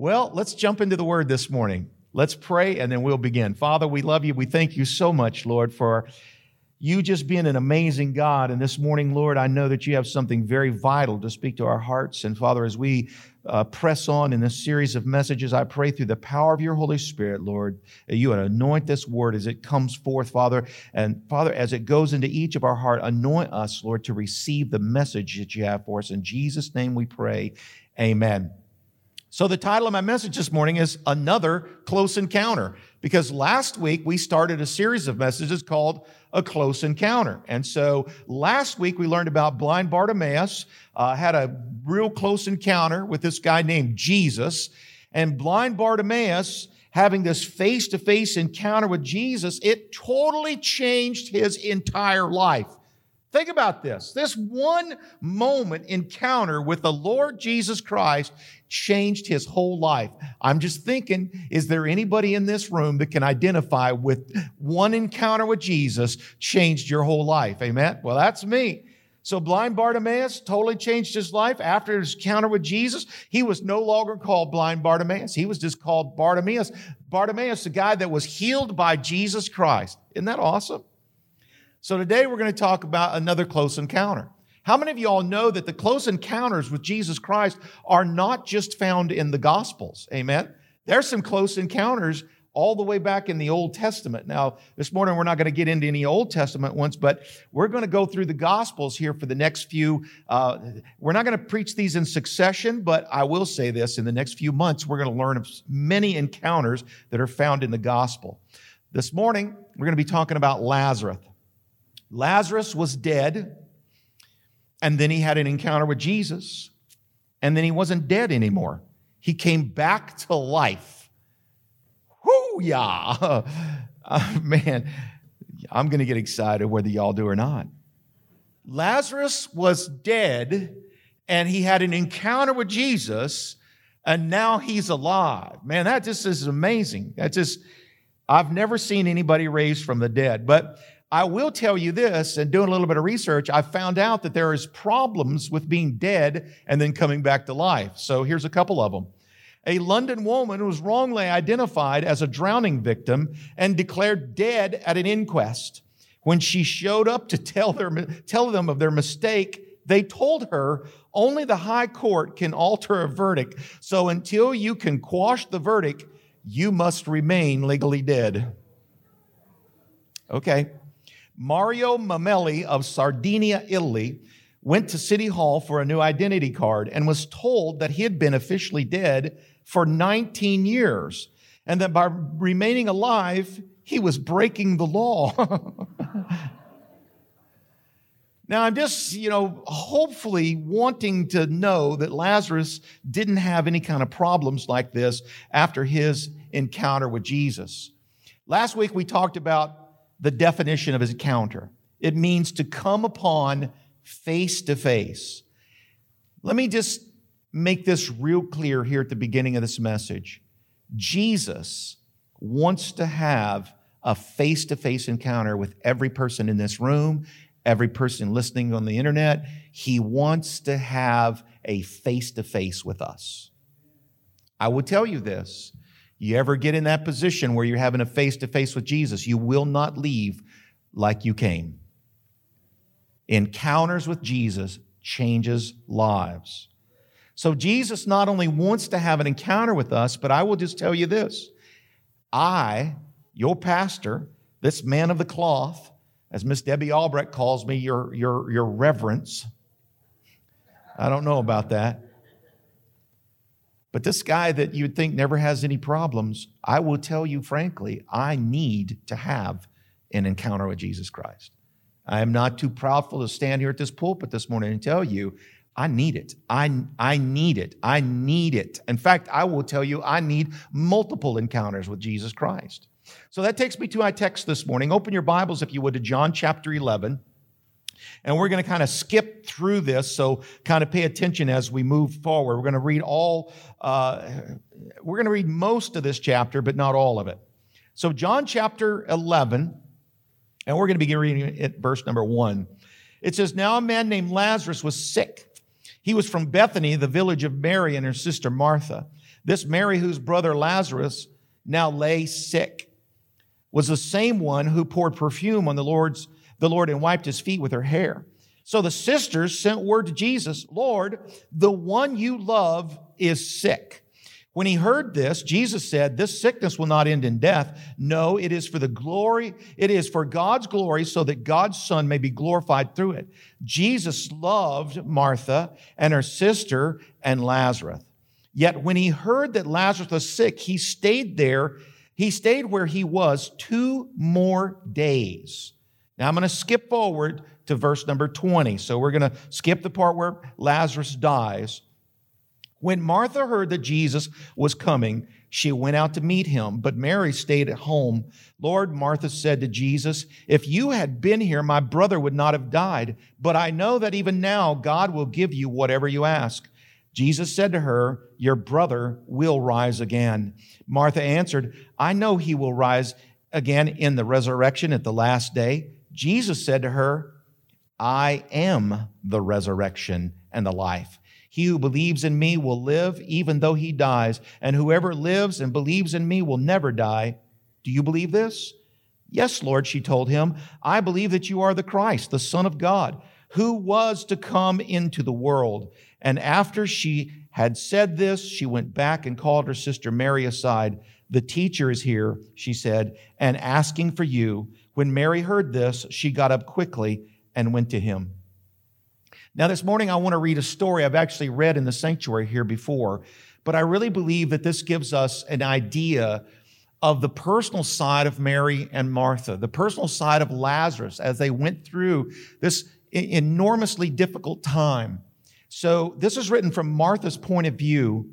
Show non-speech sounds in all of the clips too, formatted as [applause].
Well, let's jump into the word this morning. Let's pray and then we'll begin. Father, we love you. We thank you so much, Lord, for you just being an amazing God. And this morning, Lord, I know that you have something very vital to speak to our hearts. And Father, as we uh, press on in this series of messages, I pray through the power of your Holy Spirit, Lord, that you would anoint this word as it comes forth, Father. And Father, as it goes into each of our heart, anoint us, Lord, to receive the message that you have for us. In Jesus' name we pray. Amen. So, the title of my message this morning is Another Close Encounter, because last week we started a series of messages called A Close Encounter. And so last week we learned about blind Bartimaeus, uh, had a real close encounter with this guy named Jesus. And blind Bartimaeus, having this face to face encounter with Jesus, it totally changed his entire life. Think about this. This one moment encounter with the Lord Jesus Christ changed his whole life. I'm just thinking, is there anybody in this room that can identify with one encounter with Jesus changed your whole life? Amen? Well, that's me. So blind Bartimaeus totally changed his life after his encounter with Jesus. He was no longer called blind Bartimaeus. He was just called Bartimaeus. Bartimaeus, the guy that was healed by Jesus Christ. Isn't that awesome? So today we're going to talk about another close encounter. How many of you all know that the close encounters with Jesus Christ are not just found in the Gospels? Amen. There's some close encounters all the way back in the Old Testament. Now, this morning we're not going to get into any Old Testament ones, but we're going to go through the Gospels here for the next few. Uh, we're not going to preach these in succession, but I will say this: in the next few months, we're going to learn of many encounters that are found in the Gospel. This morning we're going to be talking about Lazarus. Lazarus was dead, and then he had an encounter with Jesus, and then he wasn't dead anymore. He came back to life. Whoo, yeah. [laughs] Uh, man, I'm going to get excited whether y'all do or not. Lazarus was dead, and he had an encounter with Jesus, and now he's alive. Man, that just is amazing. That just, I've never seen anybody raised from the dead. But I will tell you this, and doing a little bit of research, I found out that there is problems with being dead and then coming back to life. So here's a couple of them. A London woman was wrongly identified as a drowning victim and declared dead at an inquest. When she showed up to tell, their, tell them of their mistake, they told her only the high court can alter a verdict. So until you can quash the verdict, you must remain legally dead. Okay. Mario Mamelli of Sardinia, Italy, went to City Hall for a new identity card and was told that he had been officially dead for 19 years and that by remaining alive, he was breaking the law. [laughs] now, I'm just, you know, hopefully wanting to know that Lazarus didn't have any kind of problems like this after his encounter with Jesus. Last week, we talked about the definition of his encounter. It means to come upon face to face. Let me just make this real clear here at the beginning of this message. Jesus wants to have a face to face encounter with every person in this room, every person listening on the internet. He wants to have a face to face with us. I will tell you this you ever get in that position where you're having a face to face with Jesus, you will not leave like you came. Encounters with Jesus changes lives. So Jesus not only wants to have an encounter with us, but I will just tell you this. I, your pastor, this man of the cloth, as Miss Debbie Albrecht calls me, your, your, your reverence. I don't know about that. But this guy that you'd think never has any problems, I will tell you frankly, I need to have an encounter with Jesus Christ. I am not too proudful to stand here at this pulpit this morning and tell you, I need it. I, I need it. I need it. In fact, I will tell you, I need multiple encounters with Jesus Christ. So that takes me to my text this morning. Open your Bibles, if you would, to John chapter 11. And we're going to kind of skip through this, so kind of pay attention as we move forward. We're going to read all, uh, we're going to read most of this chapter, but not all of it. So, John chapter 11, and we're going to begin reading at verse number one. It says, Now a man named Lazarus was sick. He was from Bethany, the village of Mary and her sister Martha. This Mary, whose brother Lazarus now lay sick, was the same one who poured perfume on the Lord's the Lord and wiped his feet with her hair. So the sisters sent word to Jesus, Lord, the one you love is sick. When he heard this, Jesus said, This sickness will not end in death. No, it is for the glory, it is for God's glory, so that God's Son may be glorified through it. Jesus loved Martha and her sister and Lazarus. Yet when he heard that Lazarus was sick, he stayed there. He stayed where he was two more days. Now I'm going to skip forward to verse number 20. So we're going to skip the part where Lazarus dies. When Martha heard that Jesus was coming, she went out to meet him, but Mary stayed at home. Lord, Martha said to Jesus, If you had been here, my brother would not have died. But I know that even now God will give you whatever you ask. Jesus said to her, Your brother will rise again. Martha answered, I know he will rise again in the resurrection at the last day. Jesus said to her, I am the resurrection and the life. He who believes in me will live even though he dies, and whoever lives and believes in me will never die. Do you believe this? Yes, Lord, she told him. I believe that you are the Christ, the Son of God, who was to come into the world. And after she had said this, she went back and called her sister Mary aside. The teacher is here, she said, and asking for you. When Mary heard this, she got up quickly and went to him. Now, this morning, I want to read a story I've actually read in the sanctuary here before, but I really believe that this gives us an idea of the personal side of Mary and Martha, the personal side of Lazarus as they went through this enormously difficult time. So, this is written from Martha's point of view,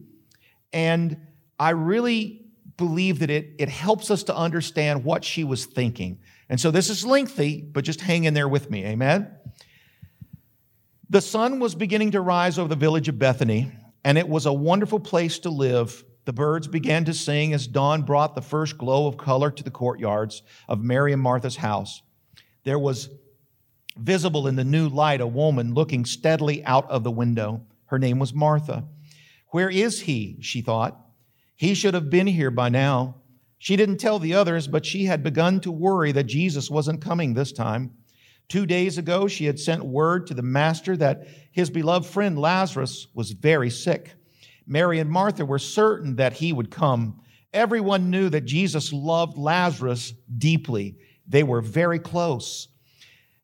and I really believe that it, it helps us to understand what she was thinking. And so, this is lengthy, but just hang in there with me. Amen? The sun was beginning to rise over the village of Bethany, and it was a wonderful place to live. The birds began to sing as dawn brought the first glow of color to the courtyards of Mary and Martha's house. There was visible in the new light a woman looking steadily out of the window. Her name was Martha. Where is he? She thought. He should have been here by now. She didn't tell the others, but she had begun to worry that Jesus wasn't coming this time. Two days ago, she had sent word to the master that his beloved friend Lazarus was very sick. Mary and Martha were certain that he would come. Everyone knew that Jesus loved Lazarus deeply. They were very close.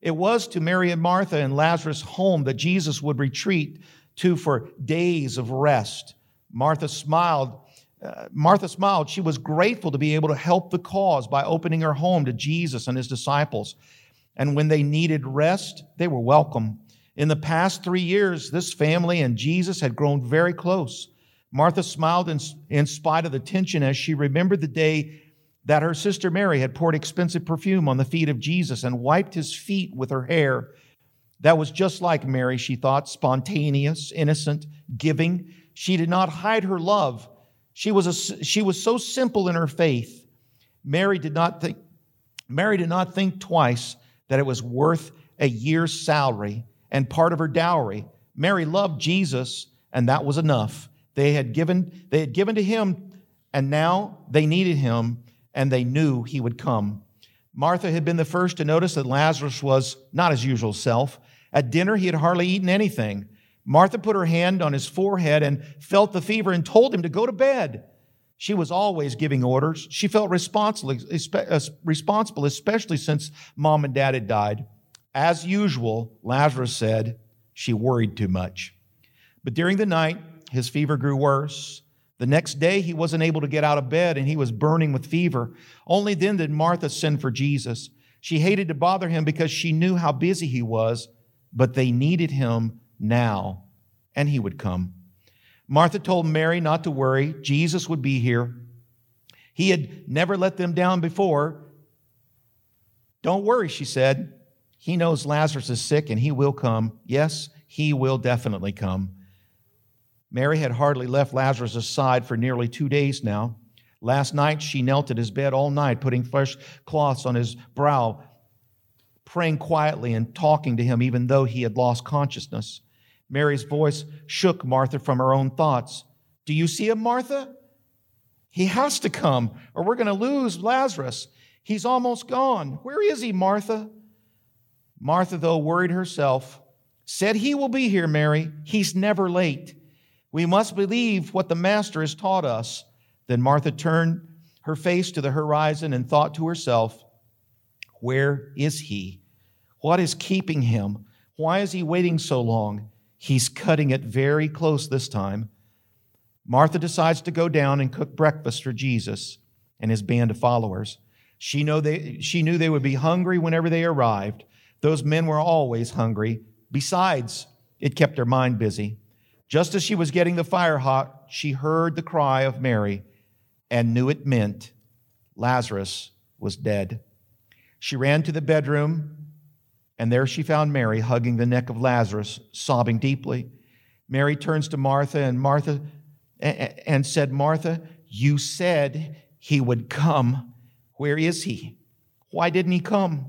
It was to Mary and Martha and Lazarus' home that Jesus would retreat to for days of rest. Martha smiled. Uh, Martha smiled. She was grateful to be able to help the cause by opening her home to Jesus and his disciples. And when they needed rest, they were welcome. In the past three years, this family and Jesus had grown very close. Martha smiled in, in spite of the tension as she remembered the day that her sister Mary had poured expensive perfume on the feet of Jesus and wiped his feet with her hair. That was just like Mary, she thought, spontaneous, innocent, giving. She did not hide her love. She was, a, she was so simple in her faith. Mary did not think, Mary did not think twice that it was worth a year's salary and part of her dowry. Mary loved Jesus, and that was enough. They had given, they had given to him, and now they needed him, and they knew he would come. Martha had been the first to notice that Lazarus was not his usual self. At dinner, he had hardly eaten anything. Martha put her hand on his forehead and felt the fever and told him to go to bed. She was always giving orders. She felt responsible, uh, responsible, especially since mom and dad had died. As usual, Lazarus said she worried too much. But during the night, his fever grew worse. The next day, he wasn't able to get out of bed and he was burning with fever. Only then did Martha send for Jesus. She hated to bother him because she knew how busy he was, but they needed him now, and he would come. Martha told Mary not to worry, Jesus would be here. He had never let them down before. Don't worry, she said. He knows Lazarus is sick and he will come. Yes, he will definitely come. Mary had hardly left Lazarus' side for nearly two days now. Last night, she knelt at his bed all night, putting fresh cloths on his brow, praying quietly and talking to him, even though he had lost consciousness. Mary's voice shook Martha from her own thoughts. Do you see him, Martha? He has to come, or we're going to lose Lazarus. He's almost gone. Where is he, Martha? Martha, though worried herself, said, He will be here, Mary. He's never late. We must believe what the Master has taught us. Then Martha turned her face to the horizon and thought to herself, Where is he? What is keeping him? Why is he waiting so long? He's cutting it very close this time. Martha decides to go down and cook breakfast for Jesus and his band of followers. She, know they, she knew they would be hungry whenever they arrived. Those men were always hungry. Besides, it kept her mind busy. Just as she was getting the fire hot, she heard the cry of Mary and knew it meant Lazarus was dead. She ran to the bedroom, and there she found Mary hugging the neck of Lazarus, sobbing deeply. Mary turns to Martha, and Martha and said, Martha, you said he would come. Where is he? Why didn't he come?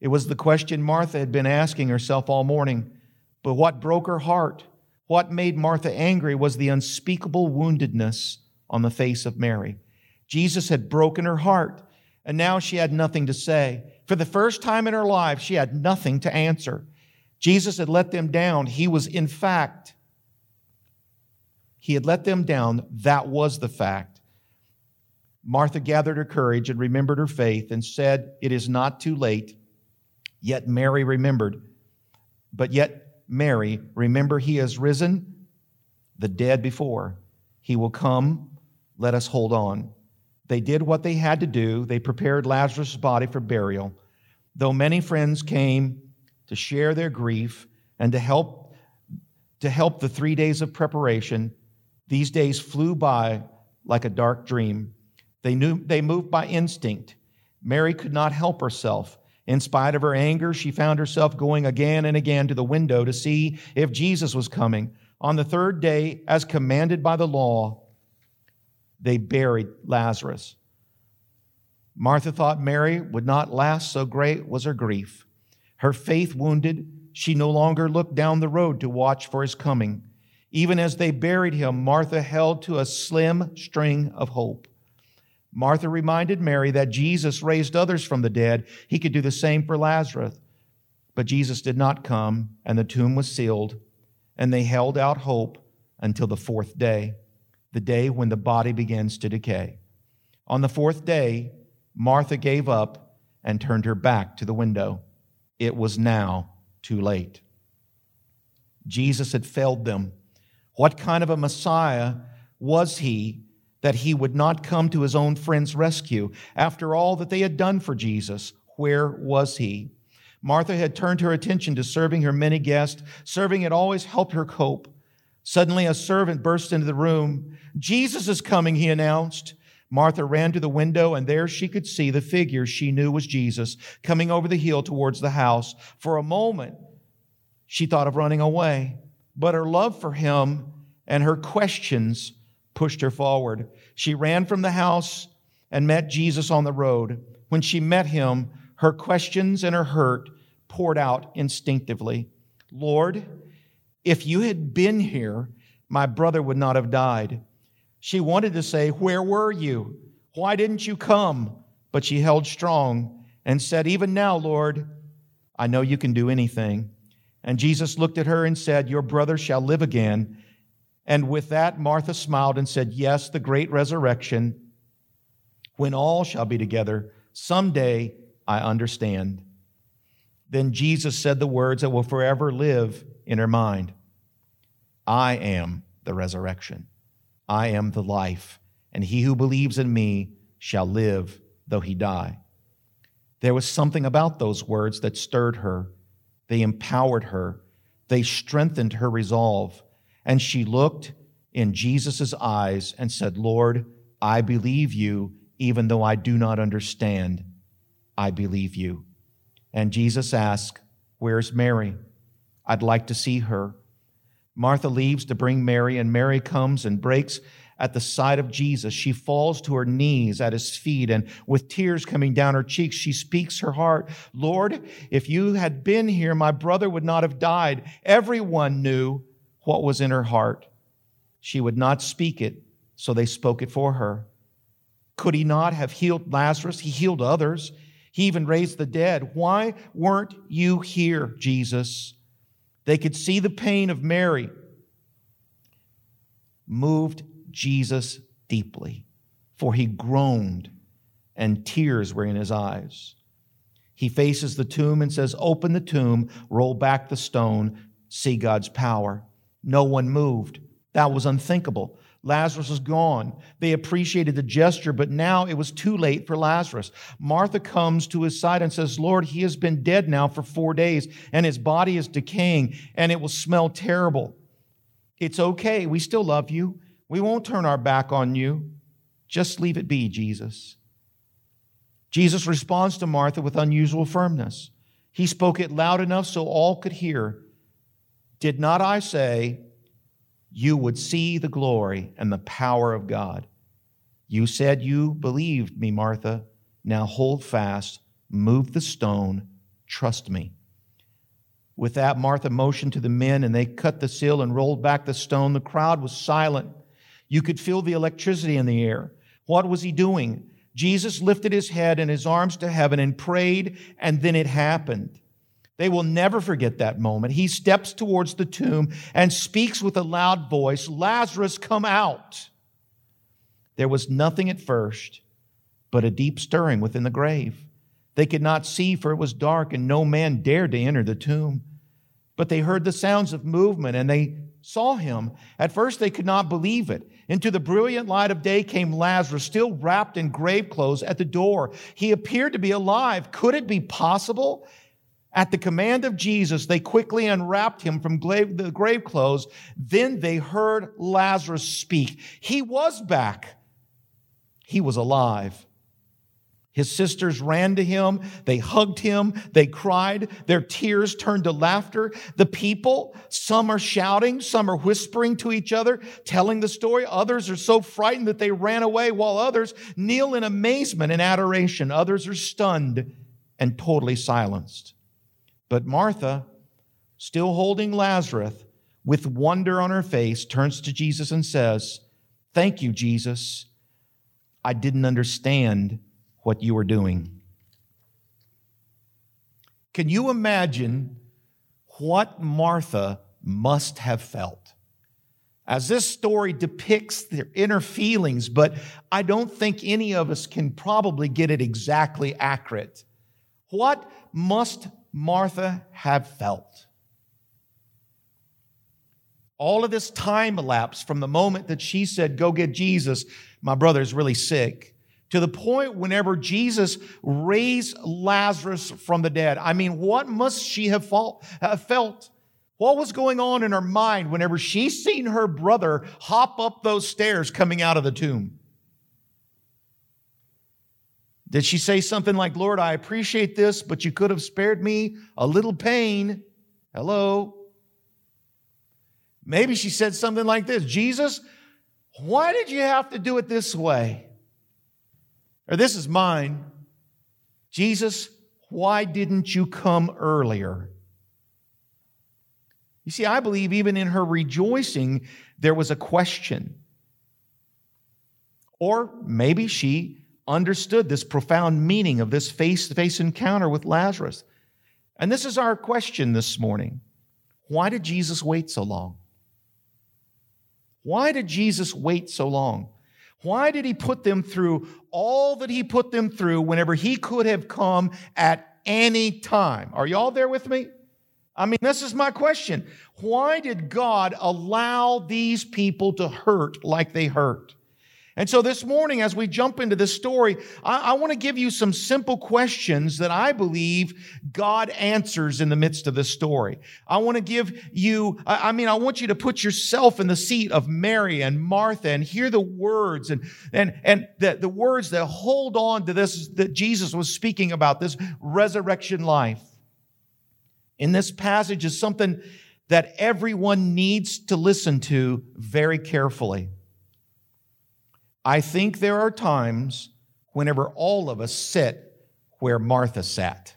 It was the question Martha had been asking herself all morning. But what broke her heart, what made Martha angry, was the unspeakable woundedness on the face of Mary. Jesus had broken her heart, and now she had nothing to say. For the first time in her life, she had nothing to answer. Jesus had let them down. He was, in fact, he had let them down. That was the fact. Martha gathered her courage and remembered her faith and said, It is not too late. Yet Mary remembered. But yet Mary, remember, he has risen the dead before. He will come. Let us hold on. They did what they had to do. They prepared Lazarus' body for burial. Though many friends came to share their grief and to help to help the 3 days of preparation, these days flew by like a dark dream. They knew they moved by instinct. Mary could not help herself. In spite of her anger, she found herself going again and again to the window to see if Jesus was coming. On the third day, as commanded by the law, they buried Lazarus. Martha thought Mary would not last, so great was her grief. Her faith wounded, she no longer looked down the road to watch for his coming. Even as they buried him, Martha held to a slim string of hope. Martha reminded Mary that Jesus raised others from the dead. He could do the same for Lazarus. But Jesus did not come, and the tomb was sealed, and they held out hope until the fourth day, the day when the body begins to decay. On the fourth day, Martha gave up and turned her back to the window. It was now too late. Jesus had failed them. What kind of a Messiah was he that he would not come to his own friends' rescue. After all that they had done for Jesus, where was he? Martha had turned her attention to serving her many guests. Serving had always helped her cope. Suddenly, a servant burst into the room. Jesus is coming, he announced. Martha ran to the window, and there she could see the figure she knew was Jesus coming over the hill towards the house. For a moment, she thought of running away, but her love for him and her questions pushed her forward. She ran from the house and met Jesus on the road. When she met him, her questions and her hurt poured out instinctively. Lord, if you had been here, my brother would not have died. She wanted to say, Where were you? Why didn't you come? But she held strong and said, Even now, Lord, I know you can do anything. And Jesus looked at her and said, Your brother shall live again. And with that, Martha smiled and said, Yes, the great resurrection, when all shall be together. Someday I understand. Then Jesus said the words that will forever live in her mind I am the resurrection, I am the life, and he who believes in me shall live though he die. There was something about those words that stirred her. They empowered her. They strengthened her resolve. And she looked in Jesus' eyes and said, Lord, I believe you, even though I do not understand. I believe you. And Jesus asked, Where's Mary? I'd like to see her. Martha leaves to bring Mary, and Mary comes and breaks at the side of Jesus. She falls to her knees at his feet, and with tears coming down her cheeks, she speaks her heart Lord, if you had been here, my brother would not have died. Everyone knew what was in her heart. She would not speak it, so they spoke it for her. Could he not have healed Lazarus? He healed others. He even raised the dead. Why weren't you here, Jesus? They could see the pain of Mary. Moved Jesus deeply, for he groaned and tears were in his eyes. He faces the tomb and says, Open the tomb, roll back the stone, see God's power. No one moved. That was unthinkable. Lazarus was gone. They appreciated the gesture, but now it was too late for Lazarus. Martha comes to his side and says, Lord, he has been dead now for four days, and his body is decaying, and it will smell terrible. It's okay. We still love you. We won't turn our back on you. Just leave it be, Jesus. Jesus responds to Martha with unusual firmness. He spoke it loud enough so all could hear. Did not I say, you would see the glory and the power of God. You said you believed me, Martha. Now hold fast, move the stone, trust me. With that, Martha motioned to the men, and they cut the seal and rolled back the stone. The crowd was silent. You could feel the electricity in the air. What was he doing? Jesus lifted his head and his arms to heaven and prayed, and then it happened. They will never forget that moment. He steps towards the tomb and speaks with a loud voice Lazarus, come out. There was nothing at first but a deep stirring within the grave. They could not see, for it was dark, and no man dared to enter the tomb. But they heard the sounds of movement and they saw him. At first, they could not believe it. Into the brilliant light of day came Lazarus, still wrapped in grave clothes, at the door. He appeared to be alive. Could it be possible? At the command of Jesus, they quickly unwrapped him from the grave clothes. Then they heard Lazarus speak. He was back. He was alive. His sisters ran to him. They hugged him. They cried. Their tears turned to laughter. The people, some are shouting, some are whispering to each other, telling the story. Others are so frightened that they ran away, while others kneel in amazement and adoration. Others are stunned and totally silenced. But Martha, still holding Lazarus, with wonder on her face, turns to Jesus and says, Thank you, Jesus. I didn't understand what you were doing. Can you imagine what Martha must have felt? As this story depicts their inner feelings, but I don't think any of us can probably get it exactly accurate. What must Martha have felt. All of this time elapsed from the moment that she said, Go get Jesus, my brother is really sick, to the point whenever Jesus raised Lazarus from the dead. I mean, what must she have felt? What was going on in her mind whenever she seen her brother hop up those stairs coming out of the tomb? Did she say something like, Lord, I appreciate this, but you could have spared me a little pain? Hello? Maybe she said something like this Jesus, why did you have to do it this way? Or this is mine. Jesus, why didn't you come earlier? You see, I believe even in her rejoicing, there was a question. Or maybe she understood this profound meaning of this face to face encounter with Lazarus. And this is our question this morning Why did Jesus wait so long? Why did Jesus wait so long? Why did he put them through all that he put them through whenever he could have come at any time? Are y'all there with me? I mean, this is my question. Why did God allow these people to hurt like they hurt? And so this morning, as we jump into this story, I, I want to give you some simple questions that I believe God answers in the midst of this story. I want to give you, I, I mean, I want you to put yourself in the seat of Mary and Martha and hear the words and, and, and the, the words that hold on to this that Jesus was speaking about, this resurrection life. In this passage is something that everyone needs to listen to very carefully. I think there are times whenever all of us sit where Martha sat.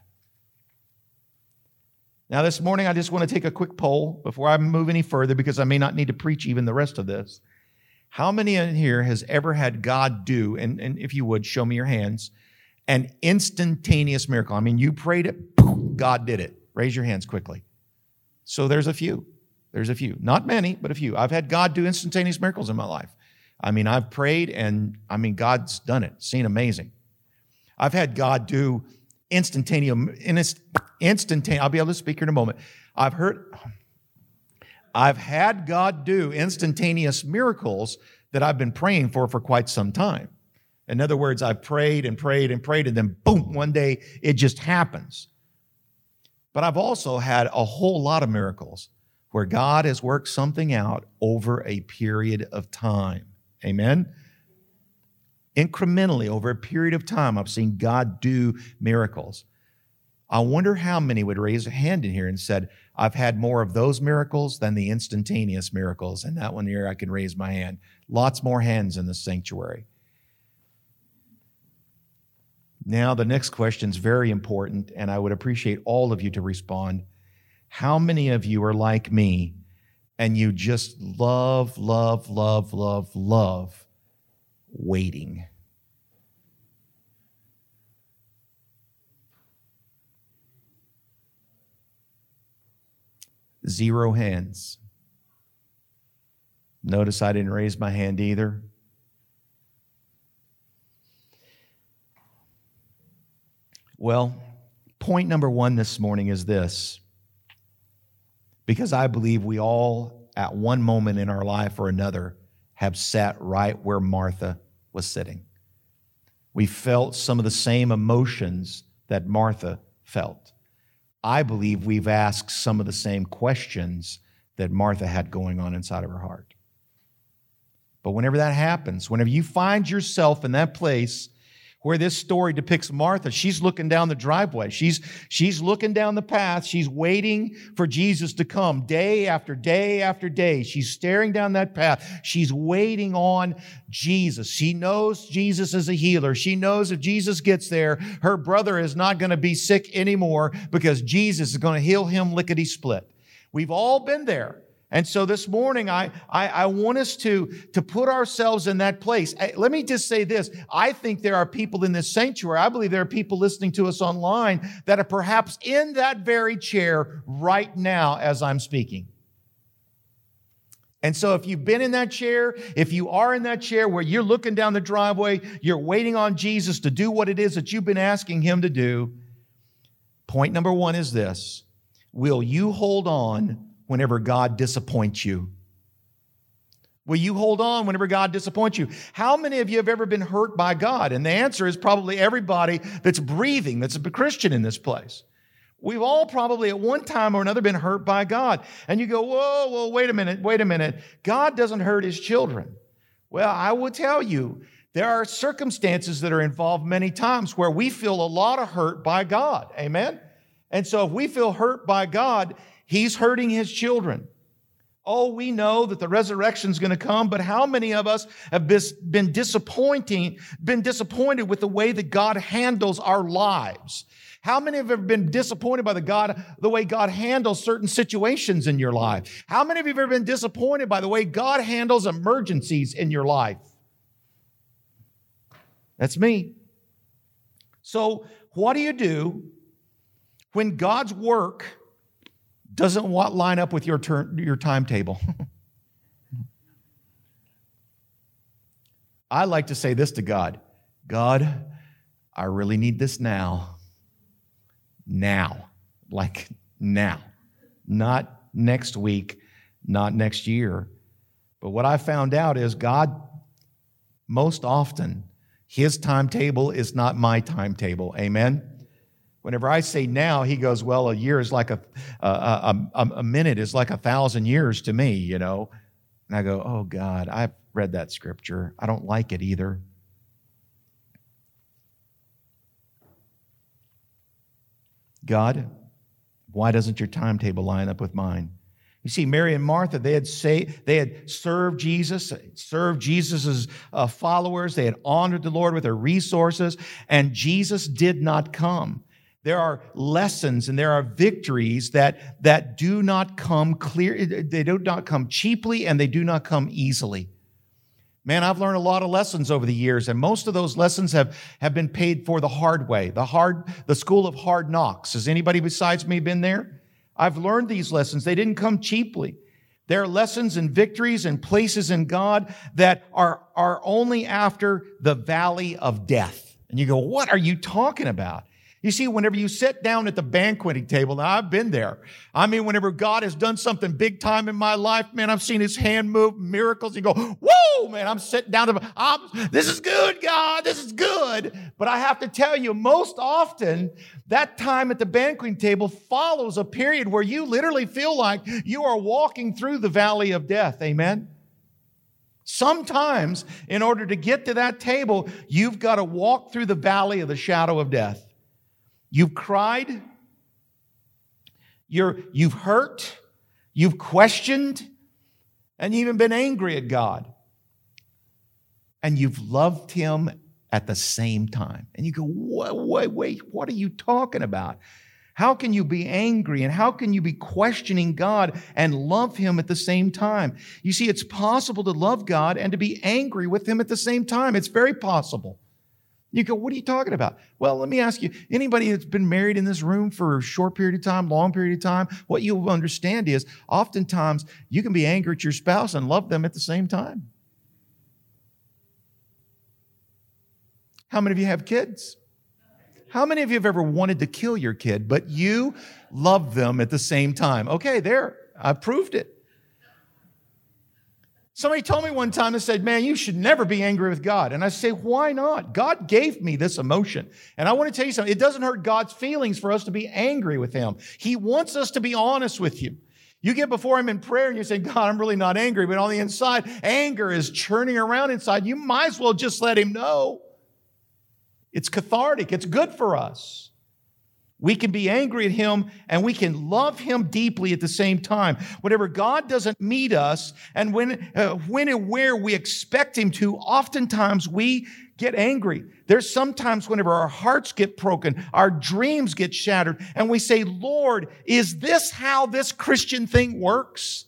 Now, this morning, I just want to take a quick poll before I move any further because I may not need to preach even the rest of this. How many in here has ever had God do, and, and if you would, show me your hands, an instantaneous miracle? I mean, you prayed it, God did it. Raise your hands quickly. So there's a few. There's a few. Not many, but a few. I've had God do instantaneous miracles in my life. I mean, I've prayed and I mean, God's done it, seen amazing. I've had God do instantaneous, instantaneous, I'll be able to speak here in a moment. I've heard, I've had God do instantaneous miracles that I've been praying for for quite some time. In other words, I've prayed and prayed and prayed, and then boom, one day it just happens. But I've also had a whole lot of miracles where God has worked something out over a period of time. Amen? Incrementally, over a period of time, I've seen God do miracles. I wonder how many would raise a hand in here and said, I've had more of those miracles than the instantaneous miracles. And that one here, I can raise my hand. Lots more hands in the sanctuary. Now, the next question is very important, and I would appreciate all of you to respond. How many of you are like me and you just love, love, love, love, love waiting? Zero hands. Notice I didn't raise my hand either. Well, point number one this morning is this because I believe we all, at one moment in our life or another, have sat right where Martha was sitting. We felt some of the same emotions that Martha felt. I believe we've asked some of the same questions that Martha had going on inside of her heart. But whenever that happens, whenever you find yourself in that place where this story depicts Martha. She's looking down the driveway. She's, she's looking down the path. She's waiting for Jesus to come day after day after day. She's staring down that path. She's waiting on Jesus. She knows Jesus is a healer. She knows if Jesus gets there, her brother is not going to be sick anymore because Jesus is going to heal him lickety split. We've all been there. And so this morning, I, I, I, want us to, to put ourselves in that place. Eh, let me just say this. I think there are people in this sanctuary. I believe there are people listening to us online that are perhaps in that very chair right now as I'm speaking. And so if you've been in that chair, if you are in that chair where you're looking down the driveway, you're waiting on Jesus to do what it is that you've been asking him to do, point number one is this. Will you hold on whenever God disappoints you? Will you hold on whenever God disappoints you? How many of you have ever been hurt by God? And the answer is probably everybody that's breathing, that's a Christian in this place. We've all probably at one time or another been hurt by God. And you go, whoa, whoa, wait a minute, wait a minute. God doesn't hurt his children. Well, I will tell you, there are circumstances that are involved many times where we feel a lot of hurt by God. Amen? And so if we feel hurt by God, He's hurting his children. Oh, we know that the resurrection is going to come, but how many of us have been disappointing, been disappointed with the way that God handles our lives? How many of you have been disappointed by the God, the way God handles certain situations in your life? How many of you have ever been disappointed by the way God handles emergencies in your life? That's me. So, what do you do when God's work doesn't want, line up with your, turn, your timetable. [laughs] I like to say this to God God, I really need this now. Now. Like now. Not next week, not next year. But what I found out is God, most often, his timetable is not my timetable. Amen? Whenever I say now, he goes, Well, a year is like a, a, a, a, minute is like a thousand years to me, you know. And I go, Oh, God, I've read that scripture. I don't like it either. God, why doesn't your timetable line up with mine? You see, Mary and Martha, they had say, they had served Jesus, served Jesus' uh, followers. They had honored the Lord with their resources, and Jesus did not come. There are lessons and there are victories that, that do not come clear, they do not come cheaply and they do not come easily. Man, I've learned a lot of lessons over the years, and most of those lessons have, have been paid for the hard way, the hard, the school of hard knocks. Has anybody besides me been there? I've learned these lessons. They didn't come cheaply. There are lessons and victories and places in God that are, are only after the valley of death. And you go, what are you talking about? You see, whenever you sit down at the banqueting table, now I've been there. I mean, whenever God has done something big time in my life, man, I've seen his hand move, miracles. You go, whoa, man, I'm sitting down to, I'm, this is good, God, this is good. But I have to tell you, most often, that time at the banqueting table follows a period where you literally feel like you are walking through the valley of death. Amen? Sometimes, in order to get to that table, you've got to walk through the valley of the shadow of death. You've cried, you're, you've hurt, you've questioned, and even been angry at God. And you've loved Him at the same time. And you go, wait, wait, wait, what are you talking about? How can you be angry and how can you be questioning God and love Him at the same time? You see, it's possible to love God and to be angry with Him at the same time. It's very possible. You go, what are you talking about? Well, let me ask you anybody that's been married in this room for a short period of time, long period of time, what you'll understand is oftentimes you can be angry at your spouse and love them at the same time. How many of you have kids? How many of you have ever wanted to kill your kid, but you love them at the same time? Okay, there, I proved it. Somebody told me one time and said, Man, you should never be angry with God. And I say, Why not? God gave me this emotion. And I want to tell you something. It doesn't hurt God's feelings for us to be angry with Him. He wants us to be honest with you. You get before Him in prayer and you say, God, I'm really not angry. But on the inside, anger is churning around inside. You might as well just let Him know. It's cathartic, it's good for us. We can be angry at him and we can love him deeply at the same time. Whenever God doesn't meet us and when, uh, when and where we expect him to, oftentimes we get angry. There's sometimes whenever our hearts get broken, our dreams get shattered, and we say, Lord, is this how this Christian thing works?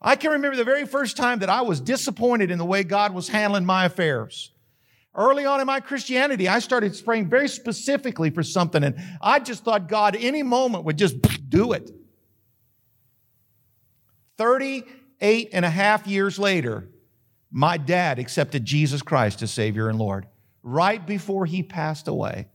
I can remember the very first time that I was disappointed in the way God was handling my affairs. Early on in my Christianity, I started praying very specifically for something, and I just thought God any moment would just do it. 38 and a half years later, my dad accepted Jesus Christ as Savior and Lord right before he passed away.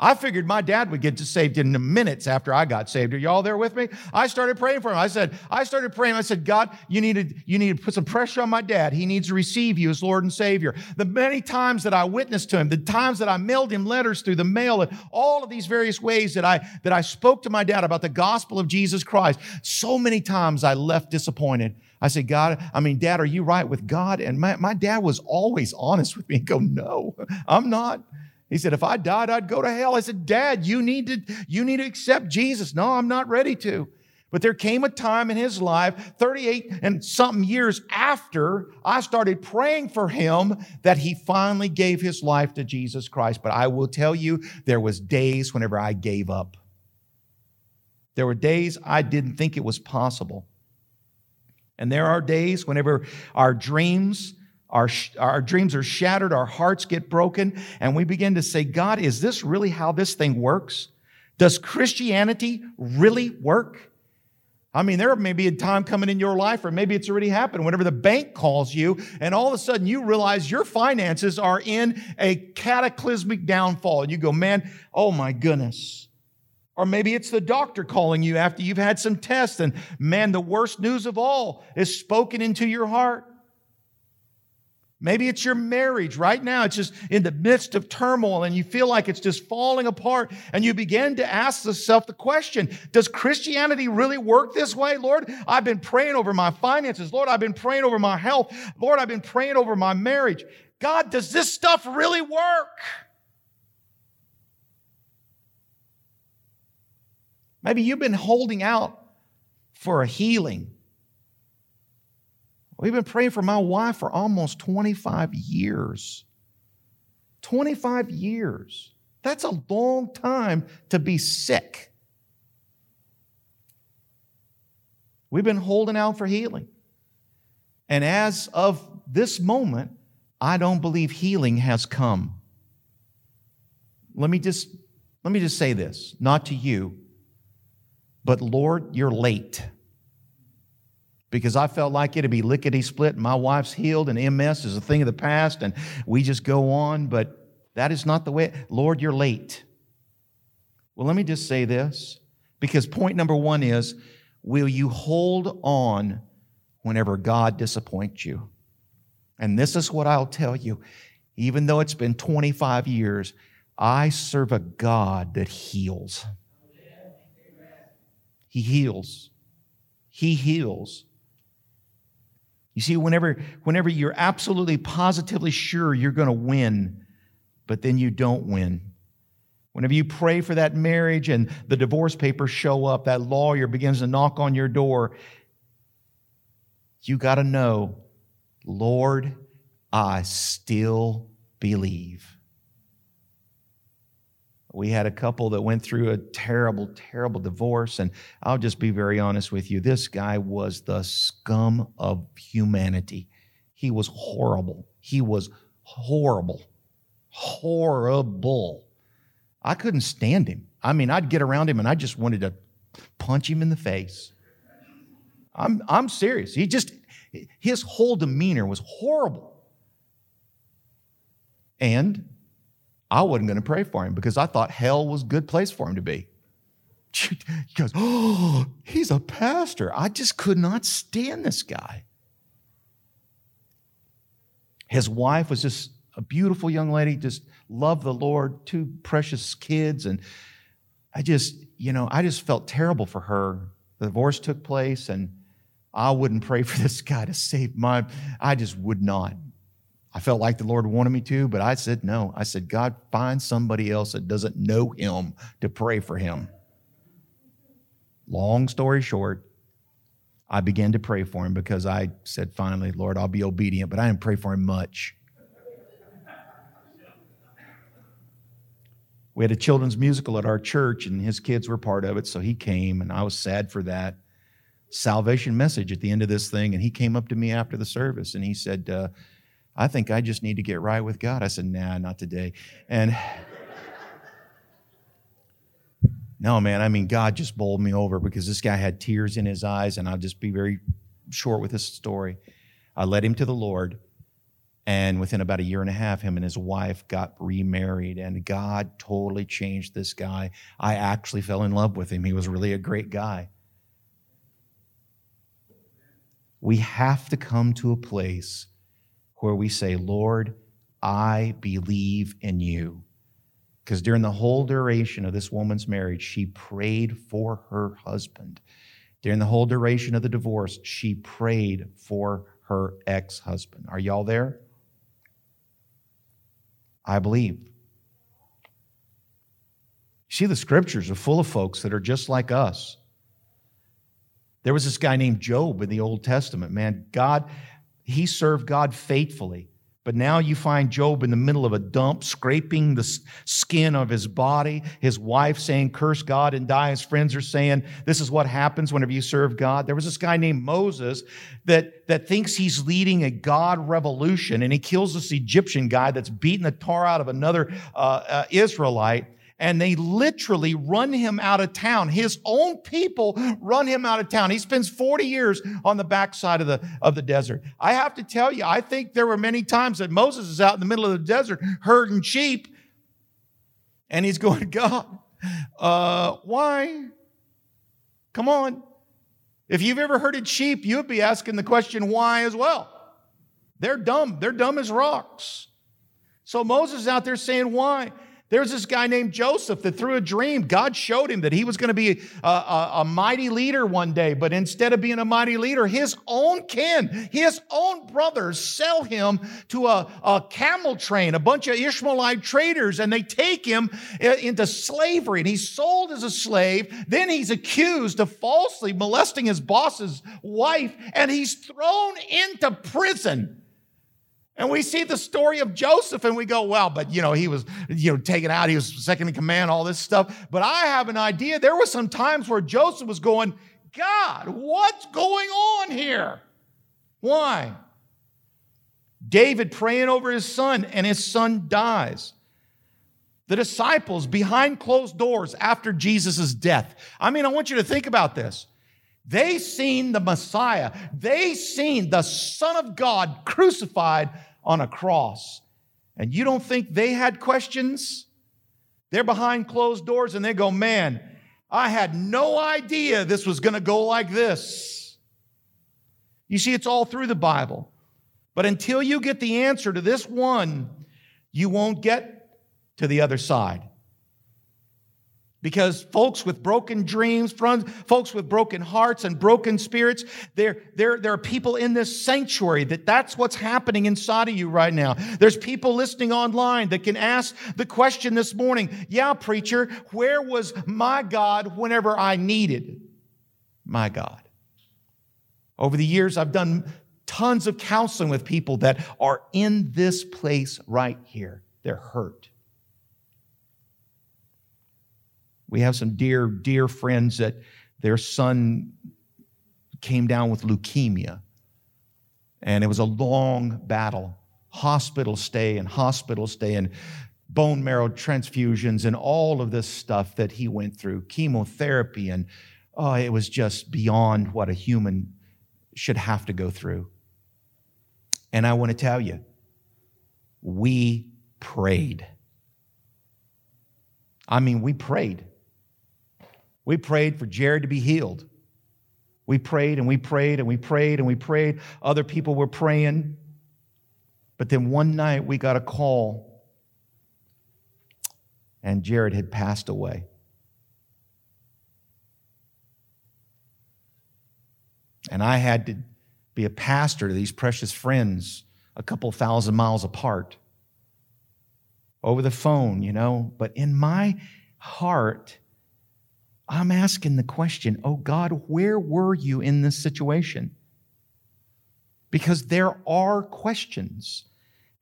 I figured my dad would get saved in the minutes after I got saved. Are y'all there with me? I started praying for him. I said, I started praying. I said, God, you need to, you need to put some pressure on my dad. He needs to receive you as Lord and Savior. The many times that I witnessed to him, the times that I mailed him letters through the mail, and all of these various ways that I that I spoke to my dad about the gospel of Jesus Christ, so many times I left disappointed. I said, God, I mean, Dad, are you right with God? And my, my dad was always honest with me and go, No, I'm not. He said, if I died, I'd go to hell. I said, Dad, you need to, you need to accept Jesus. No, I'm not ready to. But there came a time in his life, 38 and something years after I started praying for him, that he finally gave his life to Jesus Christ. But I will tell you, there was days whenever I gave up. There were days I didn't think it was possible. And there are days whenever our dreams our, our dreams are shattered, our hearts get broken, and we begin to say, God, is this really how this thing works? Does Christianity really work? I mean, there may be a time coming in your life, or maybe it's already happened, whenever the bank calls you, and all of a sudden you realize your finances are in a cataclysmic downfall. And you go, man, oh my goodness. Or maybe it's the doctor calling you after you've had some tests, and man, the worst news of all is spoken into your heart. Maybe it's your marriage right now. It's just in the midst of turmoil and you feel like it's just falling apart. And you begin to ask yourself the question Does Christianity really work this way? Lord, I've been praying over my finances. Lord, I've been praying over my health. Lord, I've been praying over my marriage. God, does this stuff really work? Maybe you've been holding out for a healing We've been praying for my wife for almost 25 years. 25 years. That's a long time to be sick. We've been holding out for healing. And as of this moment, I don't believe healing has come. Let me just let me just say this, not to you, but Lord, you're late. Because I felt like it'd be lickety split. My wife's healed, and MS is a thing of the past, and we just go on, but that is not the way. Lord, you're late. Well, let me just say this, because point number one is will you hold on whenever God disappoints you? And this is what I'll tell you. Even though it's been 25 years, I serve a God that heals. He heals. He heals. You see, whenever, whenever you're absolutely positively sure you're going to win, but then you don't win. Whenever you pray for that marriage and the divorce papers show up, that lawyer begins to knock on your door, you got to know, Lord, I still believe. We had a couple that went through a terrible, terrible divorce. And I'll just be very honest with you. This guy was the scum of humanity. He was horrible. He was horrible. Horrible. I couldn't stand him. I mean, I'd get around him and I just wanted to punch him in the face. I'm, I'm serious. He just, his whole demeanor was horrible. And I wasn't going to pray for him because I thought hell was a good place for him to be. He goes, Oh, he's a pastor. I just could not stand this guy. His wife was just a beautiful young lady, just loved the Lord, two precious kids. And I just, you know, I just felt terrible for her. The divorce took place, and I wouldn't pray for this guy to save my, I just would not. I felt like the Lord wanted me to, but I said no. I said, God, find somebody else that doesn't know him to pray for him. Long story short, I began to pray for him because I said, finally, Lord, I'll be obedient, but I didn't pray for him much. We had a children's musical at our church, and his kids were part of it, so he came, and I was sad for that. Salvation message at the end of this thing, and he came up to me after the service and he said, uh, I think I just need to get right with God. I said, Nah, not today. And no, man, I mean, God just bowled me over because this guy had tears in his eyes, and I'll just be very short with this story. I led him to the Lord, and within about a year and a half, him and his wife got remarried, and God totally changed this guy. I actually fell in love with him. He was really a great guy. We have to come to a place where we say, Lord, I believe in you. Because during the whole duration of this woman's marriage, she prayed for her husband. During the whole duration of the divorce, she prayed for her ex husband. Are y'all there? I believe. See, the scriptures are full of folks that are just like us. There was this guy named Job in the Old Testament. Man, God, he served God faithfully. But now you find Job in the middle of a dump, scraping the skin of his body. His wife saying, Curse God and die. His friends are saying, This is what happens whenever you serve God. There was this guy named Moses that, that thinks he's leading a God revolution, and he kills this Egyptian guy that's beating the tar out of another uh, uh, Israelite and they literally run him out of town. His own people run him out of town. He spends 40 years on the backside of the, of the desert. I have to tell you, I think there were many times that Moses is out in the middle of the desert herding sheep, and he's [laughs] going, God, uh, why? Come on. If you've ever herded sheep, you'd be asking the question, why as well? They're dumb. They're dumb as rocks. So Moses is out there saying, why? There's this guy named Joseph that through a dream, God showed him that he was going to be a, a, a, mighty leader one day. But instead of being a mighty leader, his own kin, his own brothers sell him to a, a camel train, a bunch of Ishmaelite traders, and they take him uh, into slavery. And he's sold as a slave. Then he's accused of falsely molesting his boss's wife, and he's thrown into prison. And we see the story of Joseph and we go, well, but you know, he was, you know, taken out, he was second in command, all this stuff. But I have an idea. There were some times where Joseph was going, God, what's going on here? Why? David praying over his son, and his son dies. The disciples behind closed doors after Jesus' death. I mean, I want you to think about this. They seen the Messiah. They seen the Son of God crucified on a cross. And you don't think they had questions? They're behind closed doors and they go, man, I had no idea this was going to go like this. You see, it's all through the Bible. But until you get the answer to this one, you won't get to the other side. Because folks with broken dreams, folks with broken hearts and broken spirits, there, there, there are people in this sanctuary that that's what's happening inside of you right now. There's people listening online that can ask the question this morning, yeah, preacher, where was my God whenever I needed my God? Over the years, I've done tons of counseling with people that are in this place right here. They're hurt. We have some dear, dear friends that their son came down with leukemia. And it was a long battle hospital stay and hospital stay and bone marrow transfusions and all of this stuff that he went through, chemotherapy. And oh, it was just beyond what a human should have to go through. And I want to tell you, we prayed. I mean, we prayed. We prayed for Jared to be healed. We prayed and we prayed and we prayed and we prayed. Other people were praying. But then one night we got a call and Jared had passed away. And I had to be a pastor to these precious friends a couple thousand miles apart over the phone, you know. But in my heart, I'm asking the question, oh God, where were you in this situation? Because there are questions.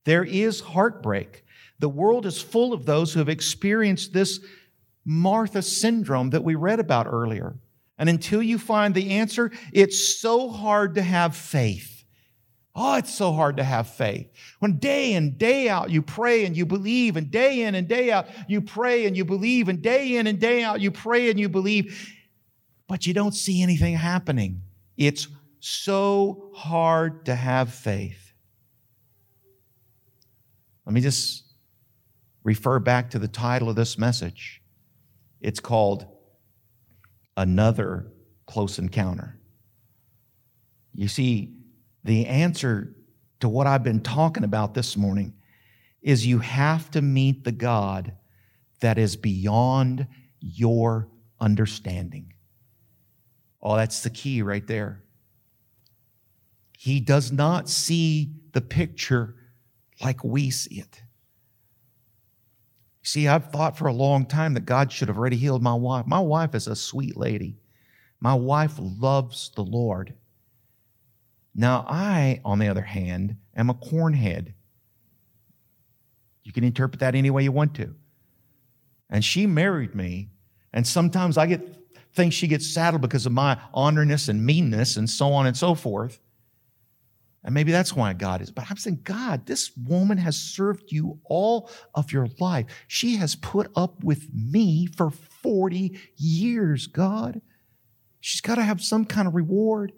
There is heartbreak. The world is full of those who have experienced this Martha syndrome that we read about earlier. And until you find the answer, it's so hard to have faith. Oh, it's so hard to have faith. When day in, day out, you pray and you believe, and day in and day out, you pray and you believe, and day in and day out, you pray and you believe, but you don't see anything happening. It's so hard to have faith. Let me just refer back to the title of this message. It's called Another Close Encounter. You see, the answer to what I've been talking about this morning is you have to meet the God that is beyond your understanding. Oh, that's the key right there. He does not see the picture like we see it. See, I've thought for a long time that God should have already healed my wife. My wife is a sweet lady. My wife loves the Lord. Now, I, on the other hand, am a cornhead. You can interpret that any way you want to. And she married me, and sometimes I get think she gets saddled because of my honorness and meanness and so on and so forth. And maybe that's why God is. But I'm saying, God, this woman has served you all of your life. She has put up with me for 40 years, God. She's got to have some kind of reward.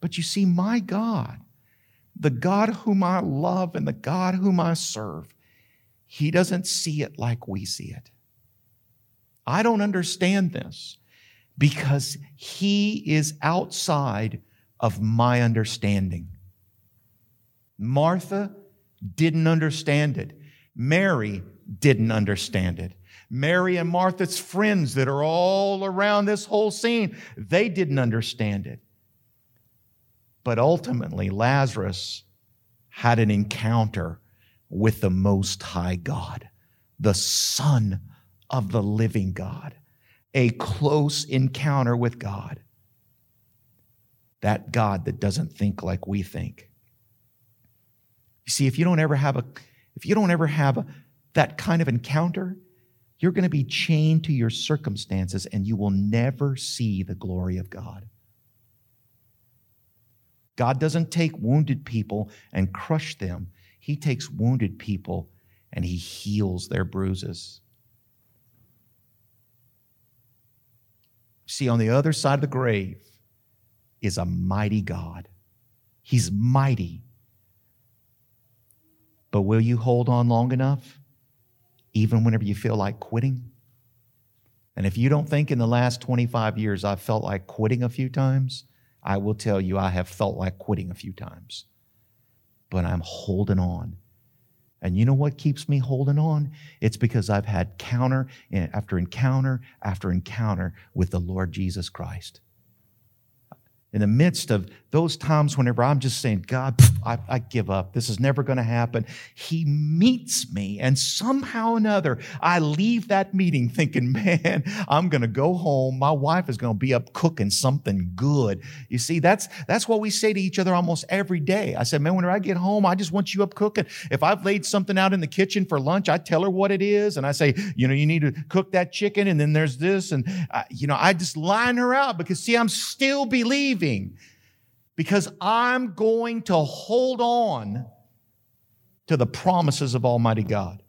But you see, my God, the God whom I love and the God whom I serve, He doesn't see it like we see it. I don't understand this because He is outside of my understanding. Martha didn't understand it. Mary didn't understand it. Mary and Martha's friends that are all around this whole scene, they didn't understand it. But ultimately, Lazarus had an encounter with the Most High God, the Son of the living God, a close encounter with God. That God that doesn't think like we think. You see, if you don't ever have a, if you don't ever have a, that kind of encounter, you're going to be chained to your circumstances and you will never see the glory of God. God doesn't take wounded people and crush them, He takes wounded people and He heals their bruises. See, on the other side of the grave is a mighty God. He's mighty. But will you hold on long enough, even whenever you feel like quitting? And if you don't think in the last 25 years I've felt like quitting a few times, I will tell you I have felt like quitting a few times. But I'm holding on. And you know what keeps me holding on? It's because I've had counter eh, after encounter after encounter with the Lord Jesus Christ in the midst of those times whenever I'm just saying, God, I, I give up. This is never going to happen. He meets me, and somehow or another, I leave that meeting thinking, [laughs] man, I'm going to go home. My wife is going to be up cooking something good. You see, that's, that's what we say to each other almost every day. I said, man, whenever I get home, I just want you up cooking. If I've laid something out in the kitchen for lunch, I tell her what it is, and I say, you know, you need to cook that chicken, and then there's this, and, uh, you know, I just line her out because, see, I'm still believing because I'm going to hold on to the promises of Almighty God.